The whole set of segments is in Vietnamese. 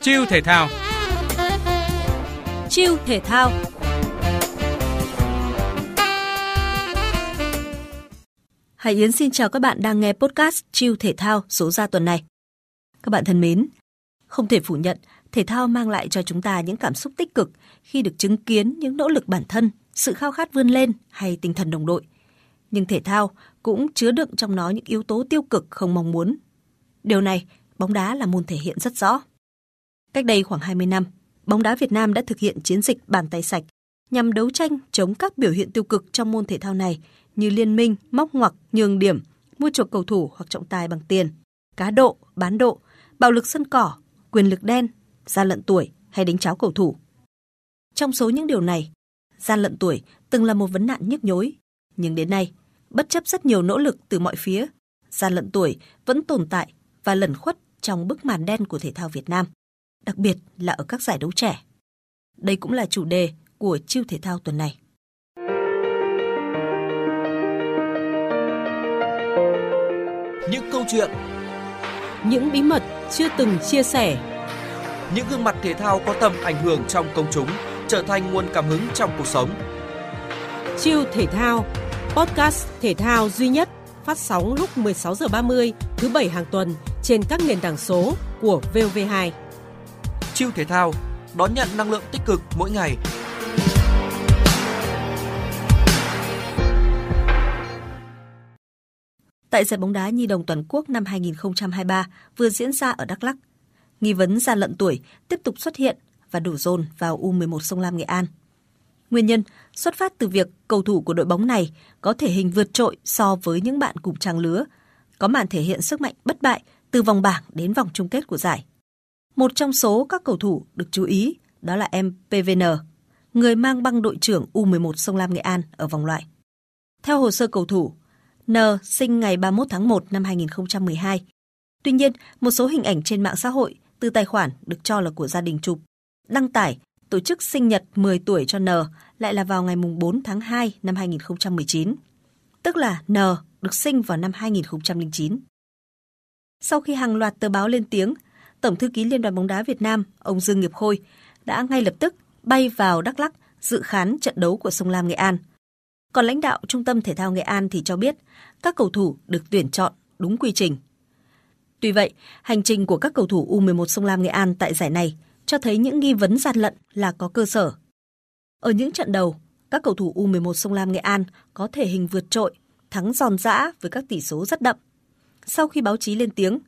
Chiêu thể thao Chiêu thể thao Hải Yến xin chào các bạn đang nghe podcast Chiêu thể thao số ra tuần này. Các bạn thân mến, không thể phủ nhận thể thao mang lại cho chúng ta những cảm xúc tích cực khi được chứng kiến những nỗ lực bản thân, sự khao khát vươn lên hay tinh thần đồng đội. Nhưng thể thao cũng chứa đựng trong nó những yếu tố tiêu cực không mong muốn. Điều này, bóng đá là môn thể hiện rất rõ. Cách đây khoảng 20 năm, bóng đá Việt Nam đã thực hiện chiến dịch bàn tay sạch nhằm đấu tranh chống các biểu hiện tiêu cực trong môn thể thao này như liên minh, móc ngoặc, nhường điểm, mua chuộc cầu thủ hoặc trọng tài bằng tiền, cá độ, bán độ, bạo lực sân cỏ, quyền lực đen, gian lận tuổi hay đánh cháo cầu thủ. Trong số những điều này, gian lận tuổi từng là một vấn nạn nhức nhối, nhưng đến nay, bất chấp rất nhiều nỗ lực từ mọi phía, gian lận tuổi vẫn tồn tại và lẩn khuất trong bức màn đen của thể thao Việt Nam, đặc biệt là ở các giải đấu trẻ. Đây cũng là chủ đề của chiêu thể thao tuần này. Những câu chuyện, những bí mật chưa từng chia sẻ, những gương mặt thể thao có tầm ảnh hưởng trong công chúng trở thành nguồn cảm hứng trong cuộc sống. Chiêu thể thao, podcast thể thao duy nhất phát sóng lúc 16 giờ 30 thứ bảy hàng tuần trên các nền tảng số của VOV2. Chiêu thể thao đón nhận năng lượng tích cực mỗi ngày. Tại giải bóng đá Nhi đồng toàn quốc năm 2023 vừa diễn ra ở Đắk Lắk, nghi vấn gian lận tuổi tiếp tục xuất hiện và đổ dồn vào U11 Sông Lam Nghệ An. Nguyên nhân xuất phát từ việc cầu thủ của đội bóng này có thể hình vượt trội so với những bạn cùng trang lứa, có màn thể hiện sức mạnh bất bại từ vòng bảng đến vòng chung kết của giải. Một trong số các cầu thủ được chú ý đó là em PVN, người mang băng đội trưởng U11 Sông Lam Nghệ An ở vòng loại. Theo hồ sơ cầu thủ, N sinh ngày 31 tháng 1 năm 2012. Tuy nhiên, một số hình ảnh trên mạng xã hội từ tài khoản được cho là của gia đình chụp, đăng tải tổ chức sinh nhật 10 tuổi cho N lại là vào ngày 4 tháng 2 năm 2019, tức là N được sinh vào năm 2009. Sau khi hàng loạt tờ báo lên tiếng, Tổng thư ký Liên đoàn bóng đá Việt Nam, ông Dương Nghiệp Khôi, đã ngay lập tức bay vào Đắk Lắk dự khán trận đấu của Sông Lam Nghệ An. Còn lãnh đạo Trung tâm Thể thao Nghệ An thì cho biết các cầu thủ được tuyển chọn đúng quy trình. Tuy vậy, hành trình của các cầu thủ U11 Sông Lam Nghệ An tại giải này cho thấy những nghi vấn gian lận là có cơ sở. Ở những trận đầu, các cầu thủ U11 Sông Lam Nghệ An có thể hình vượt trội, thắng giòn giã với các tỷ số rất đậm. Sau khi báo chí lên tiếng,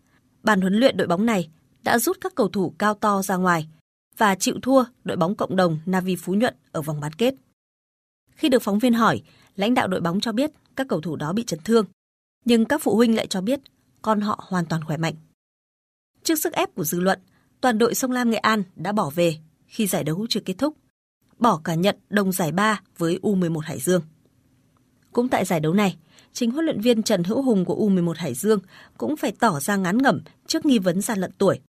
ban huấn luyện đội bóng này đã rút các cầu thủ cao to ra ngoài và chịu thua đội bóng cộng đồng Navi Phú Nhuận ở vòng bán kết. Khi được phóng viên hỏi, lãnh đạo đội bóng cho biết các cầu thủ đó bị chấn thương, nhưng các phụ huynh lại cho biết con họ hoàn toàn khỏe mạnh. Trước sức ép của dư luận, toàn đội Sông Lam Nghệ An đã bỏ về khi giải đấu chưa kết thúc, bỏ cả nhận đồng giải 3 với U11 Hải Dương. Cũng tại giải đấu này, chính huấn luyện viên Trần Hữu Hùng của U11 Hải Dương cũng phải tỏ ra ngán ngẩm trước nghi vấn gian lận tuổi.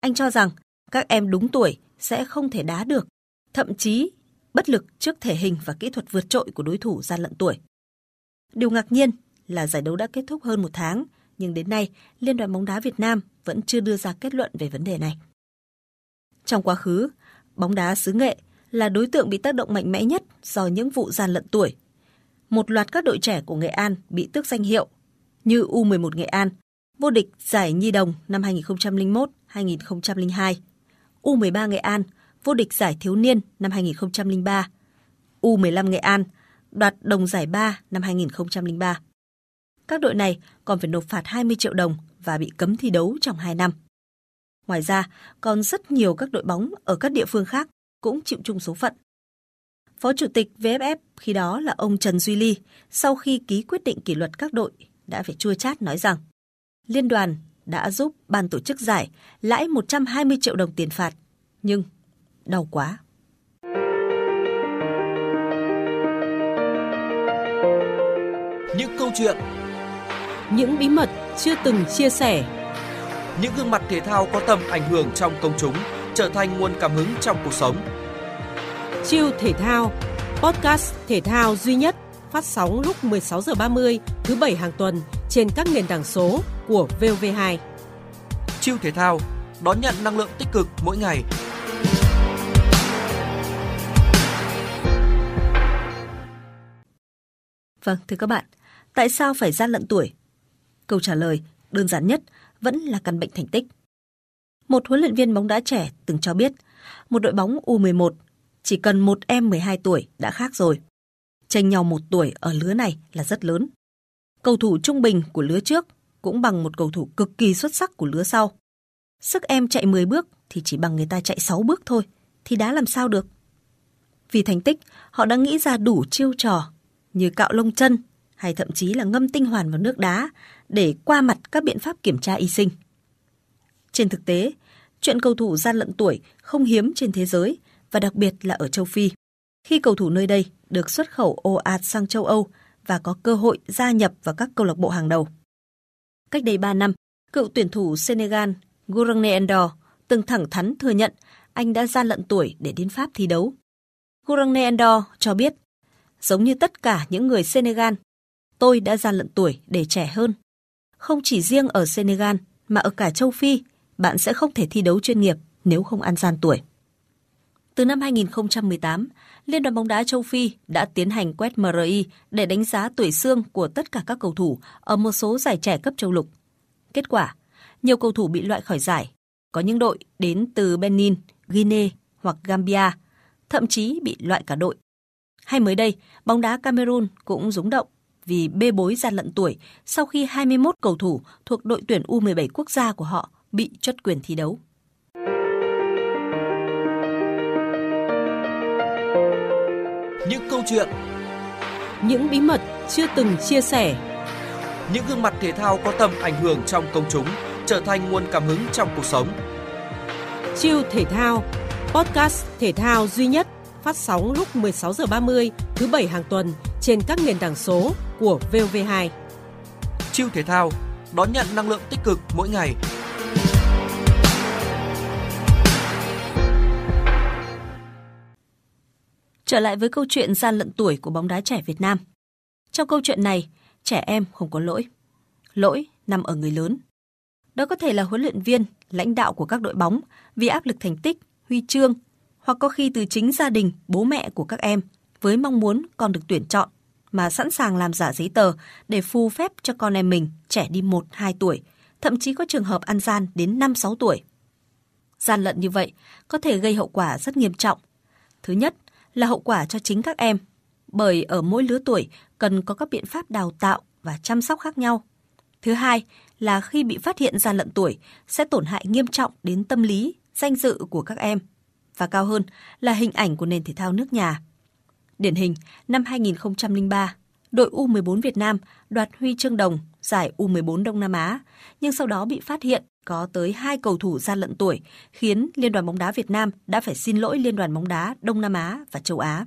Anh cho rằng các em đúng tuổi sẽ không thể đá được, thậm chí bất lực trước thể hình và kỹ thuật vượt trội của đối thủ gian lận tuổi. Điều ngạc nhiên là giải đấu đã kết thúc hơn một tháng, nhưng đến nay Liên đoàn bóng đá Việt Nam vẫn chưa đưa ra kết luận về vấn đề này. Trong quá khứ, bóng đá xứ nghệ là đối tượng bị tác động mạnh mẽ nhất do những vụ gian lận tuổi. Một loạt các đội trẻ của Nghệ An bị tước danh hiệu như U11 Nghệ An, vô địch giải Nhi đồng năm 2002, U13 Nghệ An, vô địch giải thiếu niên năm 2003, U15 Nghệ An, đoạt đồng giải 3 năm 2003. Các đội này còn phải nộp phạt 20 triệu đồng và bị cấm thi đấu trong 2 năm. Ngoài ra, còn rất nhiều các đội bóng ở các địa phương khác cũng chịu chung số phận. Phó Chủ tịch VFF khi đó là ông Trần Duy Ly, sau khi ký quyết định kỷ luật các đội, đã phải chua chát nói rằng Liên đoàn đã giúp ban tổ chức giải lãi 120 triệu đồng tiền phạt, nhưng đau quá. Những câu chuyện, những bí mật chưa từng chia sẻ, những gương mặt thể thao có tầm ảnh hưởng trong công chúng trở thành nguồn cảm hứng trong cuộc sống. Chiêu thể thao, podcast thể thao duy nhất phát sóng lúc 16 giờ 30 thứ bảy hàng tuần trên các nền tảng số của VOV2. Chiêu thể thao đón nhận năng lượng tích cực mỗi ngày. Vâng, thưa các bạn, tại sao phải gian lận tuổi? Câu trả lời đơn giản nhất vẫn là căn bệnh thành tích. Một huấn luyện viên bóng đá trẻ từng cho biết, một đội bóng U11 chỉ cần một em 12 tuổi đã khác rồi. Tranh nhau một tuổi ở lứa này là rất lớn. Cầu thủ trung bình của lứa trước cũng bằng một cầu thủ cực kỳ xuất sắc của lứa sau. Sức em chạy 10 bước thì chỉ bằng người ta chạy 6 bước thôi, thì đã làm sao được? Vì thành tích, họ đã nghĩ ra đủ chiêu trò như cạo lông chân hay thậm chí là ngâm tinh hoàn vào nước đá để qua mặt các biện pháp kiểm tra y sinh. Trên thực tế, chuyện cầu thủ gian lận tuổi không hiếm trên thế giới và đặc biệt là ở châu Phi. Khi cầu thủ nơi đây được xuất khẩu ồ ạt sang châu Âu và có cơ hội gia nhập vào các câu lạc bộ hàng đầu. Cách đây 3 năm, cựu tuyển thủ Senegal Gourane Endor từng thẳng thắn thừa nhận anh đã gian lận tuổi để đến Pháp thi đấu. Gourane Endor cho biết, giống như tất cả những người Senegal, tôi đã gian lận tuổi để trẻ hơn. Không chỉ riêng ở Senegal mà ở cả châu Phi, bạn sẽ không thể thi đấu chuyên nghiệp nếu không ăn gian tuổi. Từ năm 2018, Liên đoàn bóng đá châu Phi đã tiến hành quét MRI để đánh giá tuổi xương của tất cả các cầu thủ ở một số giải trẻ cấp châu lục. Kết quả, nhiều cầu thủ bị loại khỏi giải. Có những đội đến từ Benin, Guinea hoặc Gambia, thậm chí bị loại cả đội. Hay mới đây, bóng đá Cameroon cũng rúng động vì bê bối gian lận tuổi sau khi 21 cầu thủ thuộc đội tuyển U17 quốc gia của họ bị chất quyền thi đấu. Những câu chuyện Những bí mật chưa từng chia sẻ Những gương mặt thể thao có tầm ảnh hưởng trong công chúng trở thành nguồn cảm hứng trong cuộc sống. Chiêu thể thao Podcast thể thao duy nhất phát sóng lúc 16 giờ 30 thứ bảy hàng tuần trên các nền tảng số của VOV2. Chiêu thể thao đón nhận năng lượng tích cực mỗi ngày. Trở lại với câu chuyện gian lận tuổi của bóng đá trẻ Việt Nam. Trong câu chuyện này, trẻ em không có lỗi. Lỗi nằm ở người lớn. Đó có thể là huấn luyện viên, lãnh đạo của các đội bóng vì áp lực thành tích, huy chương, hoặc có khi từ chính gia đình, bố mẹ của các em với mong muốn con được tuyển chọn mà sẵn sàng làm giả giấy tờ để phù phép cho con em mình trẻ đi 1-2 tuổi, thậm chí có trường hợp ăn gian đến 5-6 tuổi. Gian lận như vậy có thể gây hậu quả rất nghiêm trọng. Thứ nhất là hậu quả cho chính các em, bởi ở mỗi lứa tuổi cần có các biện pháp đào tạo và chăm sóc khác nhau. Thứ hai là khi bị phát hiện gian lận tuổi sẽ tổn hại nghiêm trọng đến tâm lý, danh dự của các em và cao hơn là hình ảnh của nền thể thao nước nhà. Điển hình, năm 2003, đội U14 Việt Nam đoạt huy chương đồng giải U14 Đông Nam Á, nhưng sau đó bị phát hiện có tới hai cầu thủ gian lận tuổi, khiến Liên đoàn bóng đá Việt Nam đã phải xin lỗi Liên đoàn bóng đá Đông Nam Á và châu Á.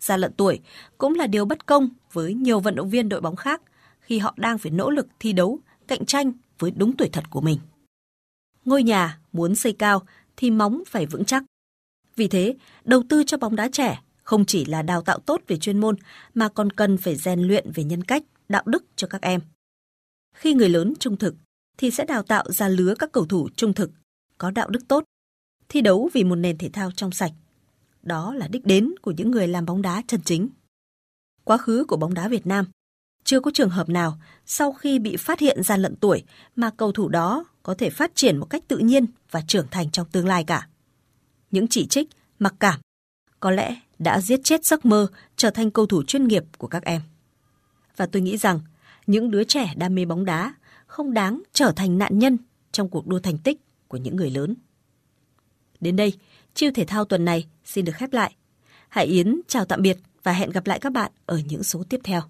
Gian lận tuổi cũng là điều bất công với nhiều vận động viên đội bóng khác khi họ đang phải nỗ lực thi đấu, cạnh tranh với đúng tuổi thật của mình. Ngôi nhà muốn xây cao thì móng phải vững chắc. Vì thế, đầu tư cho bóng đá trẻ không chỉ là đào tạo tốt về chuyên môn mà còn cần phải rèn luyện về nhân cách, đạo đức cho các em. Khi người lớn trung thực thì sẽ đào tạo ra lứa các cầu thủ trung thực, có đạo đức tốt, thi đấu vì một nền thể thao trong sạch. Đó là đích đến của những người làm bóng đá chân chính. Quá khứ của bóng đá Việt Nam chưa có trường hợp nào sau khi bị phát hiện gian lận tuổi mà cầu thủ đó có thể phát triển một cách tự nhiên và trưởng thành trong tương lai cả. Những chỉ trích, mặc cảm có lẽ đã giết chết giấc mơ trở thành cầu thủ chuyên nghiệp của các em. Và tôi nghĩ rằng những đứa trẻ đam mê bóng đá không đáng trở thành nạn nhân trong cuộc đua thành tích của những người lớn. Đến đây, chiêu thể thao tuần này xin được khép lại. Hải Yến chào tạm biệt và hẹn gặp lại các bạn ở những số tiếp theo.